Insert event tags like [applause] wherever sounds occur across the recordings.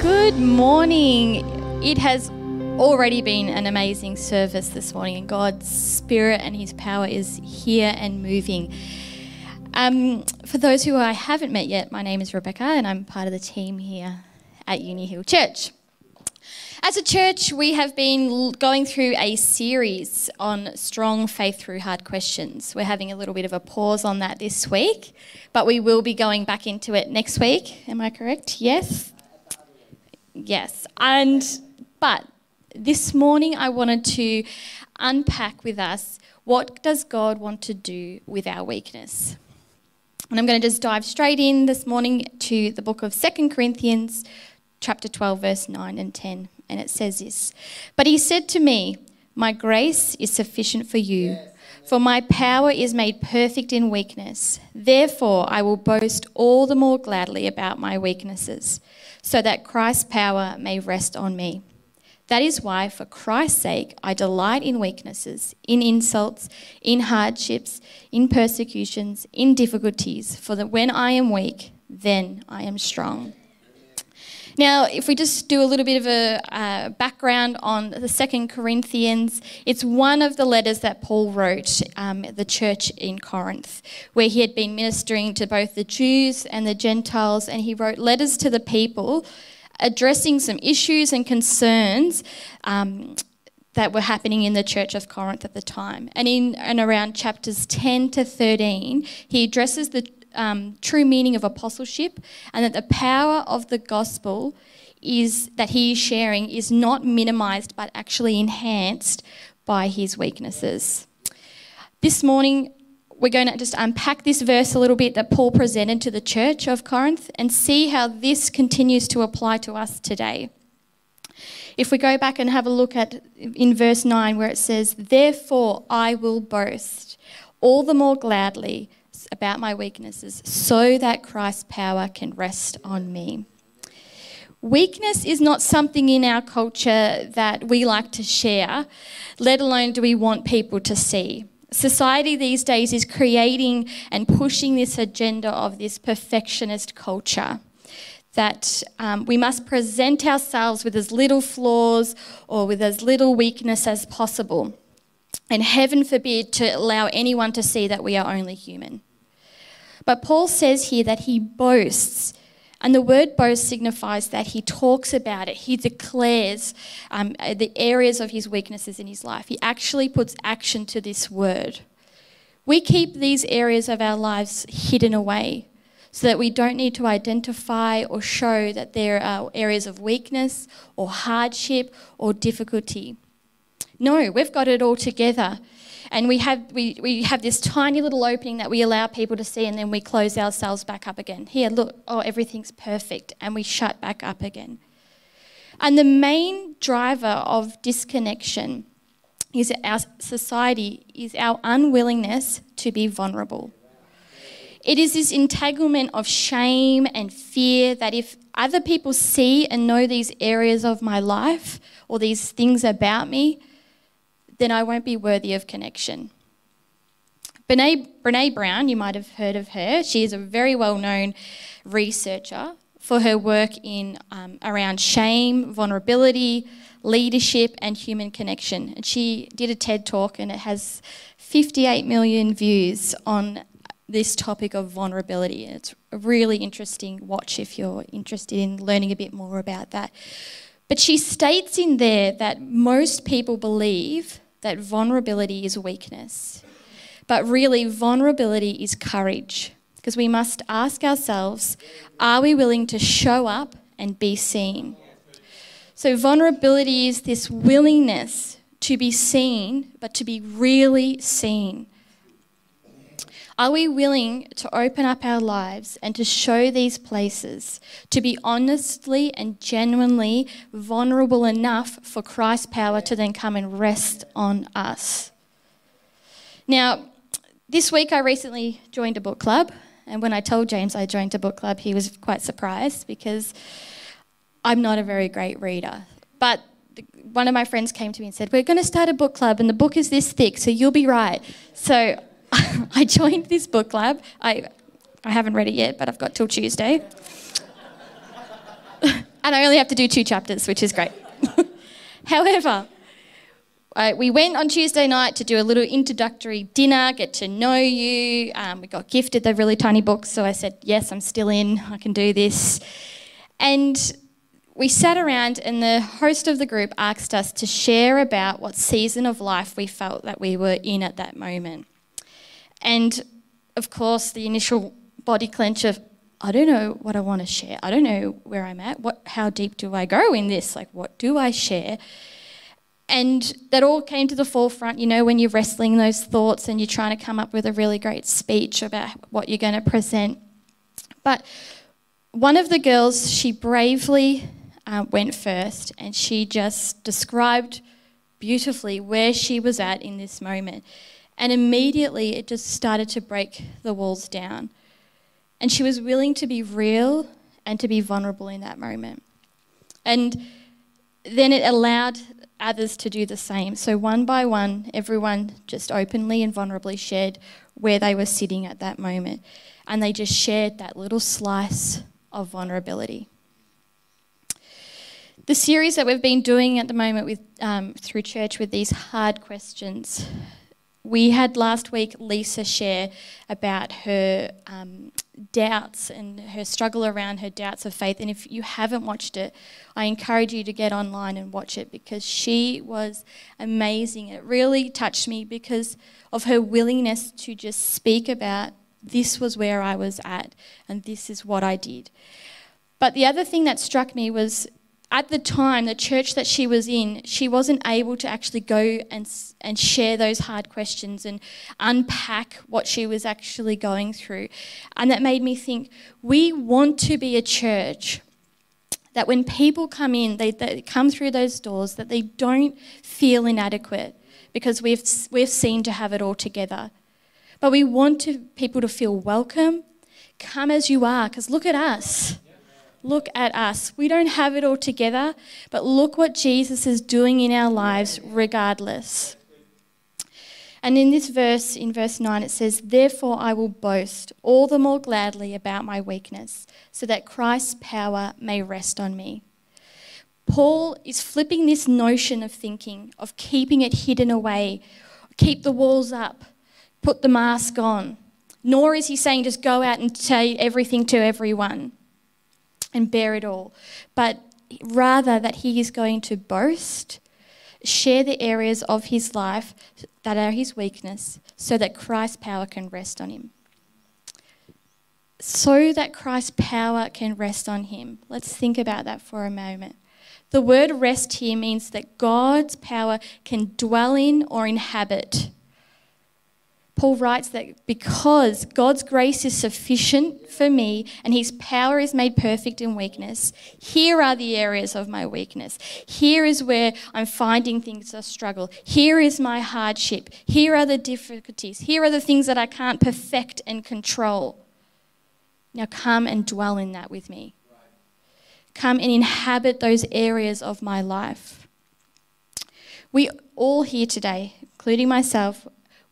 Good morning. It has already been an amazing service this morning, and God's Spirit and His power is here and moving. Um, for those who I haven't met yet, my name is Rebecca, and I'm part of the team here at Uni Hill Church. As a church, we have been going through a series on strong faith through hard questions. We're having a little bit of a pause on that this week, but we will be going back into it next week. Am I correct? Yes? Yes. And, but this morning I wanted to unpack with us what does God want to do with our weakness? And I'm going to just dive straight in this morning to the book of Second Corinthians, chapter 12, verse 9 and 10 and it says this But he said to me, My grace is sufficient for you, for my power is made perfect in weakness. Therefore, I will boast all the more gladly about my weaknesses, so that Christ's power may rest on me. That is why, for Christ's sake, I delight in weaknesses, in insults, in hardships, in persecutions, in difficulties, for that when I am weak, then I am strong. Now, if we just do a little bit of a uh, background on the Second Corinthians, it's one of the letters that Paul wrote um, the church in Corinth, where he had been ministering to both the Jews and the Gentiles, and he wrote letters to the people addressing some issues and concerns. Um, that were happening in the church of Corinth at the time. And in and around chapters 10 to 13, he addresses the um, true meaning of apostleship and that the power of the gospel is that he is sharing is not minimized but actually enhanced by his weaknesses. This morning, we're going to just unpack this verse a little bit that Paul presented to the church of Corinth and see how this continues to apply to us today. If we go back and have a look at in verse 9 where it says, Therefore I will boast all the more gladly about my weaknesses so that Christ's power can rest on me. Weakness is not something in our culture that we like to share, let alone do we want people to see. Society these days is creating and pushing this agenda of this perfectionist culture that um, we must present ourselves with as little flaws or with as little weakness as possible. And heaven forbid to allow anyone to see that we are only human. But Paul says here that he boasts. And the word boast signifies that he talks about it. He declares um, the areas of his weaknesses in his life. He actually puts action to this word. We keep these areas of our lives hidden away so that we don't need to identify or show that there are areas of weakness or hardship or difficulty. No, we've got it all together and we have, we, we have this tiny little opening that we allow people to see, and then we close ourselves back up again. Here, look, oh, everything's perfect, and we shut back up again. And the main driver of disconnection is our society, is our unwillingness to be vulnerable. It is this entanglement of shame and fear that if other people see and know these areas of my life or these things about me, then I won't be worthy of connection. Brene, Brene Brown, you might have heard of her. She is a very well known researcher for her work in um, around shame, vulnerability, leadership, and human connection. And she did a TED talk, and it has 58 million views on this topic of vulnerability. It's a really interesting watch if you're interested in learning a bit more about that. But she states in there that most people believe that vulnerability is weakness. But really, vulnerability is courage because we must ask ourselves are we willing to show up and be seen? So, vulnerability is this willingness to be seen, but to be really seen. Are we willing to open up our lives and to show these places, to be honestly and genuinely vulnerable enough for Christ's power to then come and rest on us? Now, this week I recently joined a book club, and when I told James I joined a book club, he was quite surprised because I'm not a very great reader. But one of my friends came to me and said, We're going to start a book club, and the book is this thick, so you'll be right. So [laughs] I joined this book club. I, I haven't read it yet, but I've got till Tuesday. [laughs] And I only have to do two chapters, which is great. [laughs] However, uh, we went on Tuesday night to do a little introductory dinner, get to know you. Um, we got gifted the really tiny books, so I said, Yes, I'm still in, I can do this. And we sat around, and the host of the group asked us to share about what season of life we felt that we were in at that moment. And of course, the initial body clench of, I don't know what I want to share. I don't know where I'm at. What, how deep do I go in this? Like, what do I share? And that all came to the forefront, you know, when you're wrestling those thoughts and you're trying to come up with a really great speech about what you're going to present. But one of the girls, she bravely uh, went first and she just described beautifully where she was at in this moment. And immediately it just started to break the walls down. And she was willing to be real and to be vulnerable in that moment. And then it allowed others to do the same. So, one by one, everyone just openly and vulnerably shared where they were sitting at that moment. And they just shared that little slice of vulnerability. The series that we've been doing at the moment with, um, through church with these hard questions. We had last week Lisa share about her um, doubts and her struggle around her doubts of faith. And if you haven't watched it, I encourage you to get online and watch it because she was amazing. It really touched me because of her willingness to just speak about this was where I was at and this is what I did. But the other thing that struck me was at the time, the church that she was in, she wasn't able to actually go and, and share those hard questions and unpack what she was actually going through. And that made me think we want to be a church that when people come in, they, they come through those doors, that they don't feel inadequate because we've, we've seen to have it all together. But we want to, people to feel welcome. Come as you are, because look at us. Look at us. We don't have it all together, but look what Jesus is doing in our lives regardless. And in this verse, in verse 9, it says, Therefore I will boast all the more gladly about my weakness, so that Christ's power may rest on me. Paul is flipping this notion of thinking, of keeping it hidden away, keep the walls up, put the mask on. Nor is he saying just go out and say everything to everyone and bear it all, but rather that he is going to boast, share the areas of his life that are his weakness, so that Christ's power can rest on him. So that Christ's power can rest on him. Let's think about that for a moment. The word rest here means that God's power can dwell in or inhabit Paul writes that because God's grace is sufficient for me and his power is made perfect in weakness, here are the areas of my weakness. Here is where I'm finding things to struggle. Here is my hardship. Here are the difficulties. Here are the things that I can't perfect and control. Now come and dwell in that with me. Come and inhabit those areas of my life. We all here today, including myself,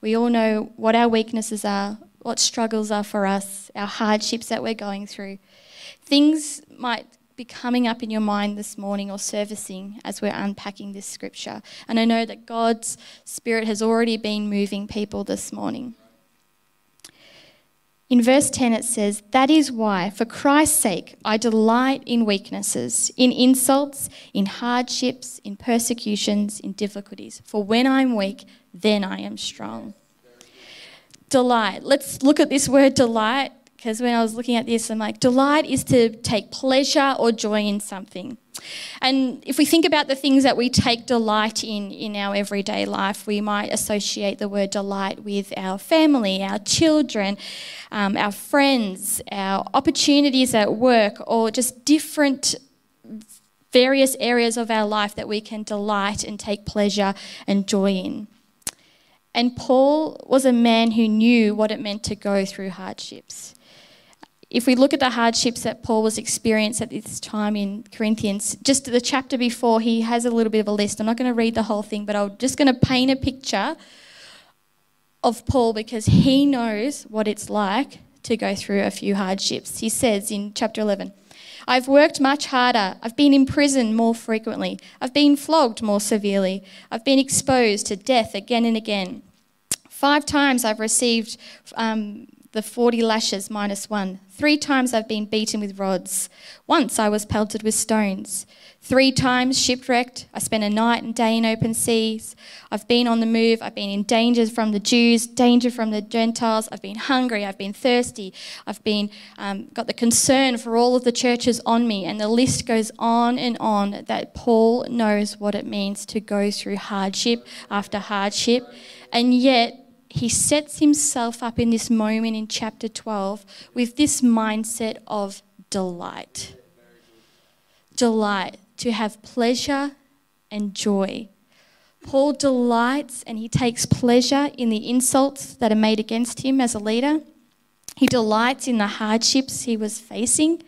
we all know what our weaknesses are, what struggles are for us, our hardships that we're going through. Things might be coming up in your mind this morning or servicing as we're unpacking this scripture. And I know that God's Spirit has already been moving people this morning. In verse 10, it says, That is why, for Christ's sake, I delight in weaknesses, in insults, in hardships, in persecutions, in difficulties. For when I'm weak, then I am strong. Delight. Let's look at this word delight, because when I was looking at this, I'm like, delight is to take pleasure or joy in something. And if we think about the things that we take delight in in our everyday life, we might associate the word delight with our family, our children, um, our friends, our opportunities at work, or just different various areas of our life that we can delight and take pleasure and joy in. And Paul was a man who knew what it meant to go through hardships if we look at the hardships that Paul was experiencing at this time in Corinthians, just the chapter before, he has a little bit of a list. I'm not going to read the whole thing, but I'm just going to paint a picture of Paul because he knows what it's like to go through a few hardships. He says in chapter 11, I've worked much harder. I've been in prison more frequently. I've been flogged more severely. I've been exposed to death again and again. Five times I've received um, the 40 lashes minus one. Three times I've been beaten with rods. Once I was pelted with stones. Three times shipwrecked. I spent a night and day in open seas. I've been on the move. I've been in danger from the Jews, danger from the Gentiles. I've been hungry. I've been thirsty. I've been um, got the concern for all of the churches on me, and the list goes on and on. That Paul knows what it means to go through hardship after hardship, and yet he sets himself up in this moment in chapter 12 with this mindset of delight. Delight to have pleasure and joy. Paul delights and he takes pleasure in the insults that are made against him as a leader. He delights in the hardships he was facing,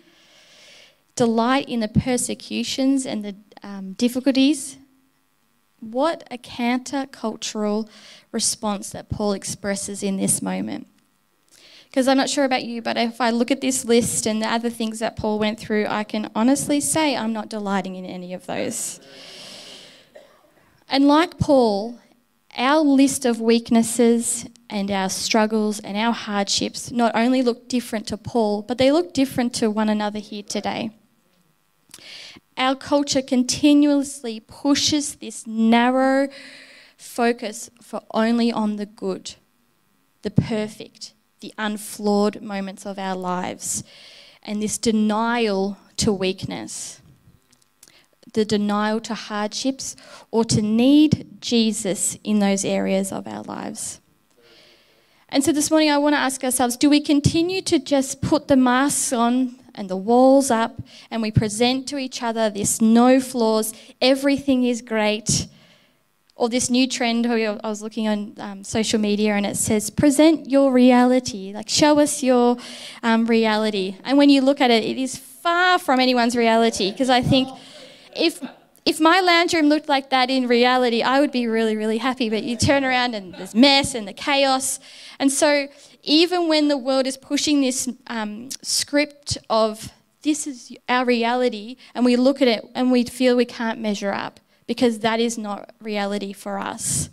delight in the persecutions and the um, difficulties. What a counter-cultural response that Paul expresses in this moment. Because I'm not sure about you, but if I look at this list and the other things that Paul went through, I can honestly say I'm not delighting in any of those. And like Paul, our list of weaknesses and our struggles and our hardships not only look different to Paul, but they look different to one another here today. Our culture continuously pushes this narrow focus for only on the good, the perfect, the unflawed moments of our lives, and this denial to weakness, the denial to hardships, or to need Jesus in those areas of our lives. And so this morning, I want to ask ourselves do we continue to just put the masks on and the walls up and we present to each other this no flaws, everything is great? Or this new trend I was looking on um, social media and it says present your reality like show us your um, reality. And when you look at it it is far from anyone's reality because I think if if my lounge room looked like that in reality I would be really really happy. But you turn around and there's mess and the chaos. And so even when the world is pushing this um, script of this is our reality and we look at it and we feel we can't measure up because that is not reality for us?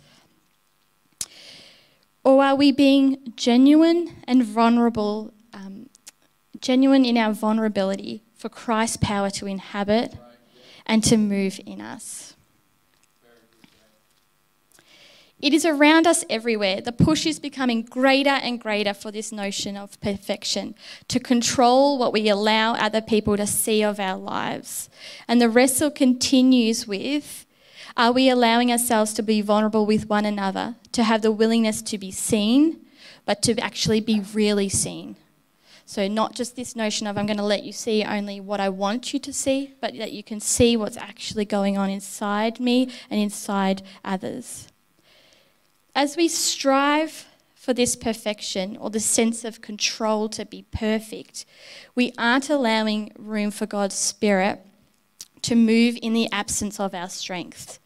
Or are we being genuine and vulnerable, um, genuine in our vulnerability for Christ's power to inhabit and to move in us? It is around us everywhere. The push is becoming greater and greater for this notion of perfection, to control what we allow other people to see of our lives. And the wrestle continues with are we allowing ourselves to be vulnerable with one another, to have the willingness to be seen, but to actually be really seen? So, not just this notion of I'm going to let you see only what I want you to see, but that you can see what's actually going on inside me and inside others. As we strive for this perfection or the sense of control to be perfect, we aren't allowing room for God's Spirit to move in the absence of our strength.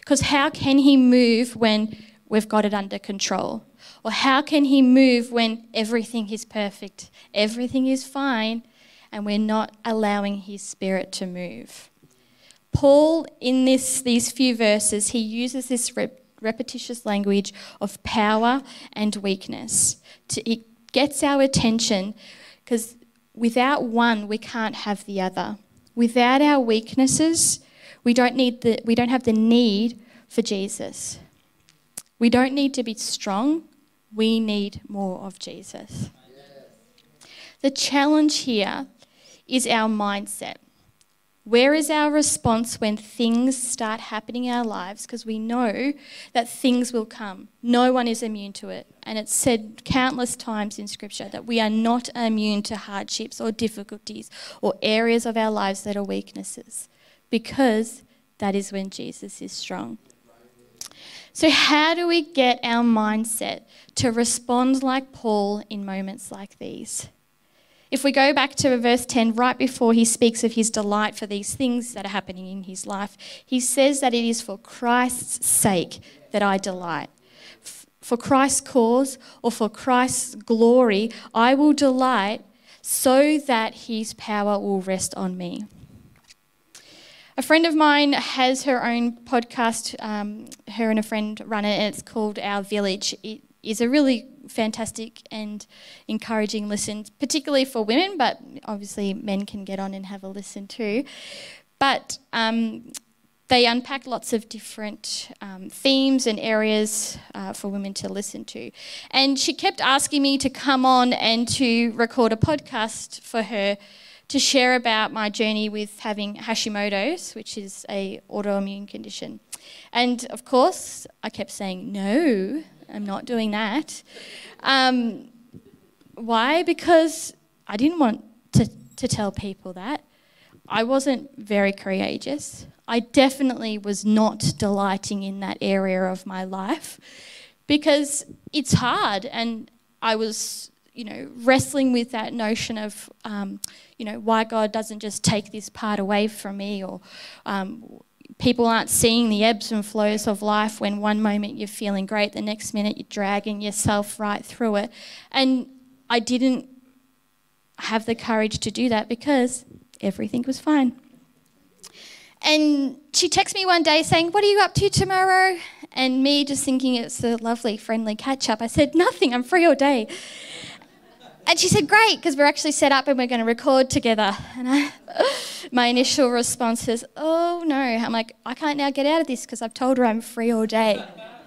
Because how can He move when we've got it under control? Or how can He move when everything is perfect, everything is fine, and we're not allowing His Spirit to move? Paul, in this, these few verses, he uses this rep- repetitious language of power and weakness. To, it gets our attention because without one, we can't have the other. Without our weaknesses, we don't, need the, we don't have the need for Jesus. We don't need to be strong, we need more of Jesus. The challenge here is our mindset. Where is our response when things start happening in our lives? Because we know that things will come. No one is immune to it. And it's said countless times in Scripture that we are not immune to hardships or difficulties or areas of our lives that are weaknesses because that is when Jesus is strong. So, how do we get our mindset to respond like Paul in moments like these? If we go back to verse 10, right before he speaks of his delight for these things that are happening in his life, he says that it is for Christ's sake that I delight. for Christ's cause or for Christ's glory, I will delight so that his power will rest on me. A friend of mine has her own podcast, um, her and a friend run it, and it's called Our Village. It is a really fantastic and encouraging listen, particularly for women, but obviously men can get on and have a listen too. But um, they unpack lots of different um, themes and areas uh, for women to listen to. And she kept asking me to come on and to record a podcast for her to share about my journey with having Hashimoto's, which is a autoimmune condition. And of course, I kept saying, no, I'm not doing that. Um, why? Because I didn't want to, to tell people that. I wasn't very courageous. I definitely was not delighting in that area of my life because it's hard. And I was, you know, wrestling with that notion of, um, you know, why God doesn't just take this part away from me or um, people aren't seeing the ebbs and flows of life when one moment you're feeling great, the next minute you're dragging yourself right through it. And I didn't have the courage to do that because everything was fine. And she texted me one day saying, What are you up to tomorrow? And me just thinking it's a lovely, friendly catch up. I said, Nothing, I'm free all day. And she said, Great, because we're actually set up and we're going to record together. And I, [laughs] my initial response is, Oh no. I'm like, I can't now get out of this because I've told her I'm free all day.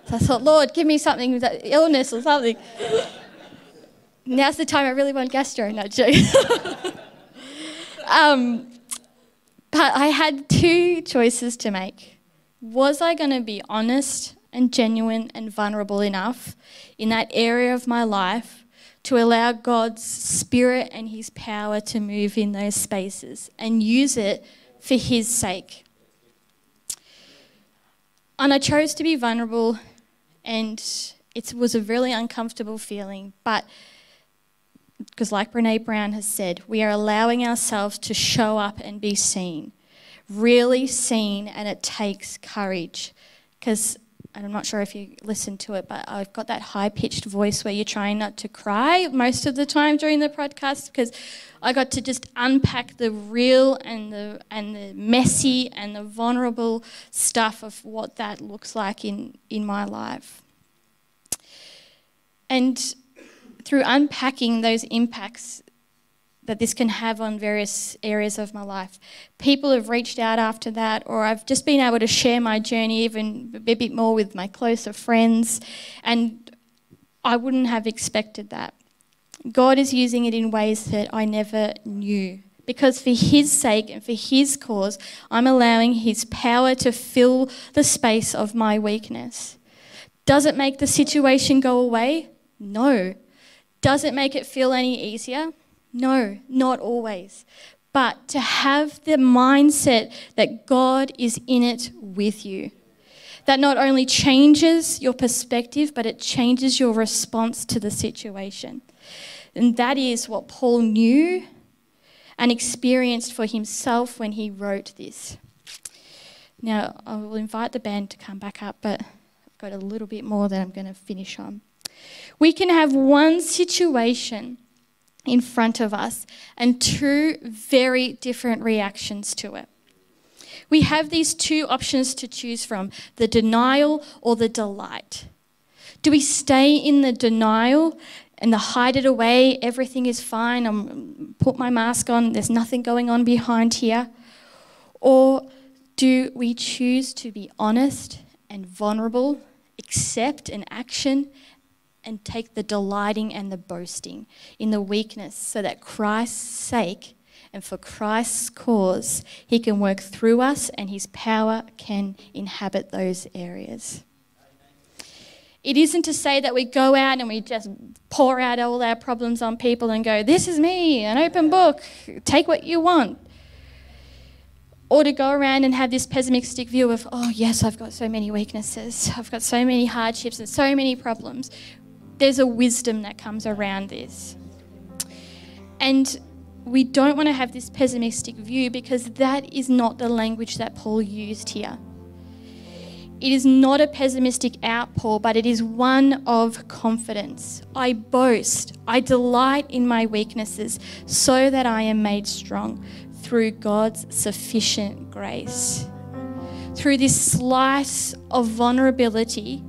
So I thought, Lord, give me something with illness or something. Now's the time I really want gastro. No, [laughs] um, but I had two choices to make. Was I going to be honest and genuine and vulnerable enough in that area of my life to allow God's Spirit and His power to move in those spaces and use it for His sake? And I chose to be vulnerable, and it was a really uncomfortable feeling, but because, like Brene Brown has said, we are allowing ourselves to show up and be seen, really seen, and it takes courage. Because I'm not sure if you listen to it, but I've got that high pitched voice where you're trying not to cry most of the time during the podcast because I got to just unpack the real and the and the messy and the vulnerable stuff of what that looks like in, in my life. And through unpacking those impacts that this can have on various areas of my life. People have reached out after that, or I've just been able to share my journey even a bit more with my closer friends, and I wouldn't have expected that. God is using it in ways that I never knew. Because for His sake and for His cause, I'm allowing His power to fill the space of my weakness. Does it make the situation go away? No. Does it make it feel any easier? No, not always. But to have the mindset that God is in it with you, that not only changes your perspective, but it changes your response to the situation. And that is what Paul knew and experienced for himself when he wrote this. Now, I will invite the band to come back up, but I've got a little bit more that I'm going to finish on. We can have one situation in front of us and two very different reactions to it. We have these two options to choose from the denial or the delight. Do we stay in the denial and the hide it away, everything is fine, I'm put my mask on, there's nothing going on behind here? Or do we choose to be honest and vulnerable, accept an action and take the delighting and the boasting in the weakness so that Christ's sake and for Christ's cause, He can work through us and His power can inhabit those areas. It isn't to say that we go out and we just pour out all our problems on people and go, This is me, an open book, take what you want. Or to go around and have this pessimistic view of, oh, yes, I've got so many weaknesses, I've got so many hardships and so many problems there's a wisdom that comes around this. And we don't want to have this pessimistic view because that is not the language that Paul used here. it is not a pessimistic outpour, but it is one of confidence. I boast, I delight in my weaknesses, so that I am made strong through God's sufficient grace. Through this slice of vulnerability,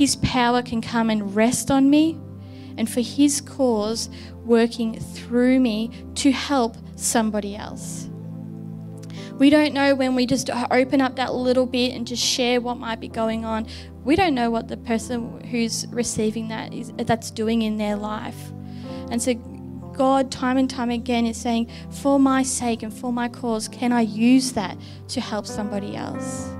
His power can come and rest on me, and for His cause, working through me to help somebody else. We don't know when we just open up that little bit and just share what might be going on. We don't know what the person who's receiving that is that's doing in their life. And so God time and time again is saying, for my sake and for my cause, can I use that to help somebody else?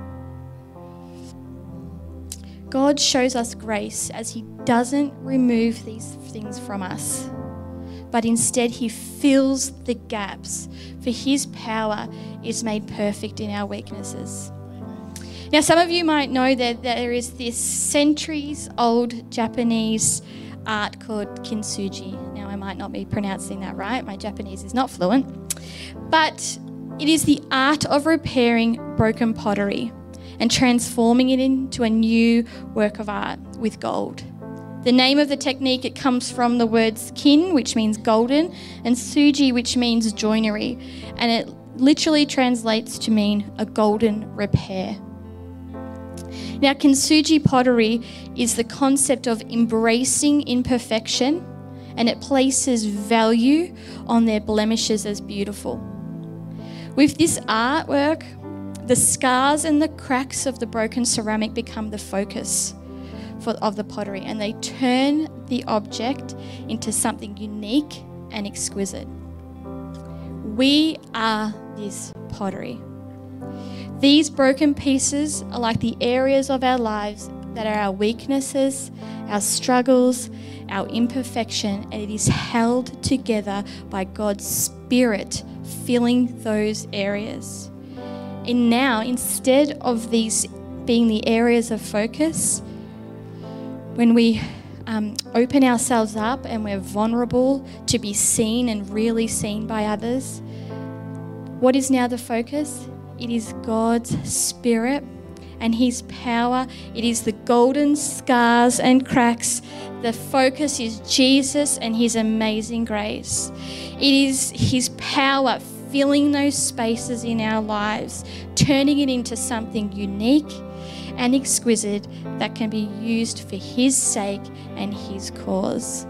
God shows us grace as He doesn't remove these things from us, but instead He fills the gaps for his power is made perfect in our weaknesses. Now, some of you might know that there is this centuries old Japanese art called kintsugi. Now, I might not be pronouncing that right, my Japanese is not fluent, but it is the art of repairing broken pottery and transforming it into a new work of art with gold. The name of the technique it comes from the words kin, which means golden, and suji, which means joinery, and it literally translates to mean a golden repair. Now, kintsugi pottery is the concept of embracing imperfection and it places value on their blemishes as beautiful. With this artwork, the scars and the cracks of the broken ceramic become the focus for, of the pottery and they turn the object into something unique and exquisite. We are this pottery. These broken pieces are like the areas of our lives that are our weaknesses, our struggles, our imperfection, and it is held together by God's Spirit filling those areas. And now, instead of these being the areas of focus, when we um, open ourselves up and we're vulnerable to be seen and really seen by others, what is now the focus? It is God's Spirit and His power. It is the golden scars and cracks. The focus is Jesus and His amazing grace. It is His power filling those spaces in our lives, turning it into something unique and exquisite that can be used for His sake and His cause.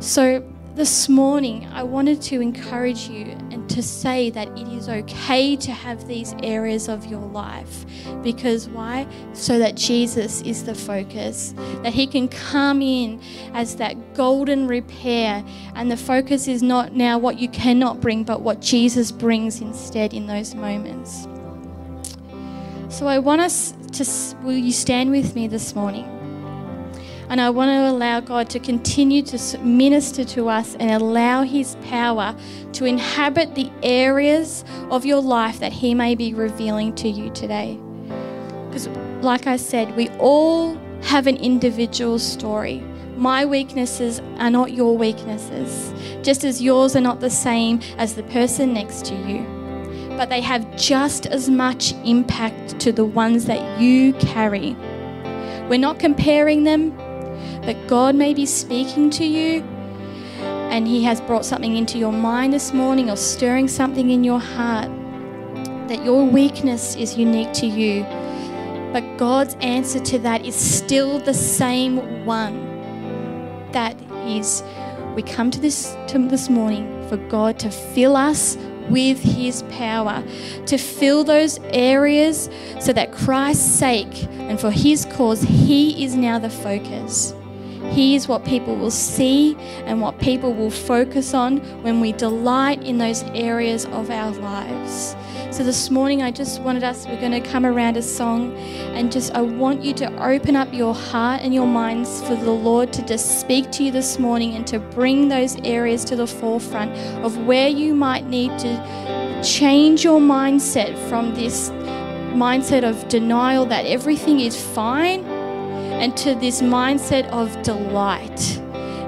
So, this morning, I wanted to encourage you and to say that it is okay to have these areas of your life. Because why? So that Jesus is the focus, that He can come in as that golden repair. And the focus is not now what you cannot bring, but what Jesus brings instead in those moments. So I want us to, will you stand with me this morning? And I want to allow God to continue to minister to us and allow His power to inhabit the areas of your life that He may be revealing to you today. Because, like I said, we all have an individual story. My weaknesses are not your weaknesses, just as yours are not the same as the person next to you but they have just as much impact to the ones that you carry. We're not comparing them, but God may be speaking to you and He has brought something into your mind this morning or stirring something in your heart that your weakness is unique to you. But God's answer to that is still the same one. That is, we come to this to this morning for God to fill us with his power to fill those areas so that Christ's sake and for his cause, he is now the focus. He is what people will see and what people will focus on when we delight in those areas of our lives. So this morning, I just wanted us, we're going to come around a song and just, I want you to open up your heart and your minds for the Lord to just speak to you this morning and to bring those areas to the forefront of where you might need to change your mindset from this mindset of denial that everything is fine and to this mindset of delight.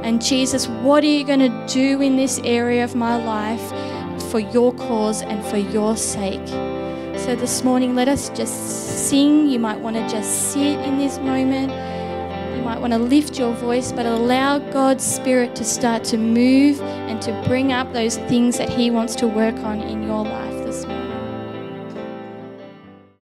And Jesus, what are you going to do in this area of my life? for your cause and for your sake. So this morning, let us just sing. You might want to just sit in this moment. You might want to lift your voice, but allow God's Spirit to start to move and to bring up those things that He wants to work on in your life.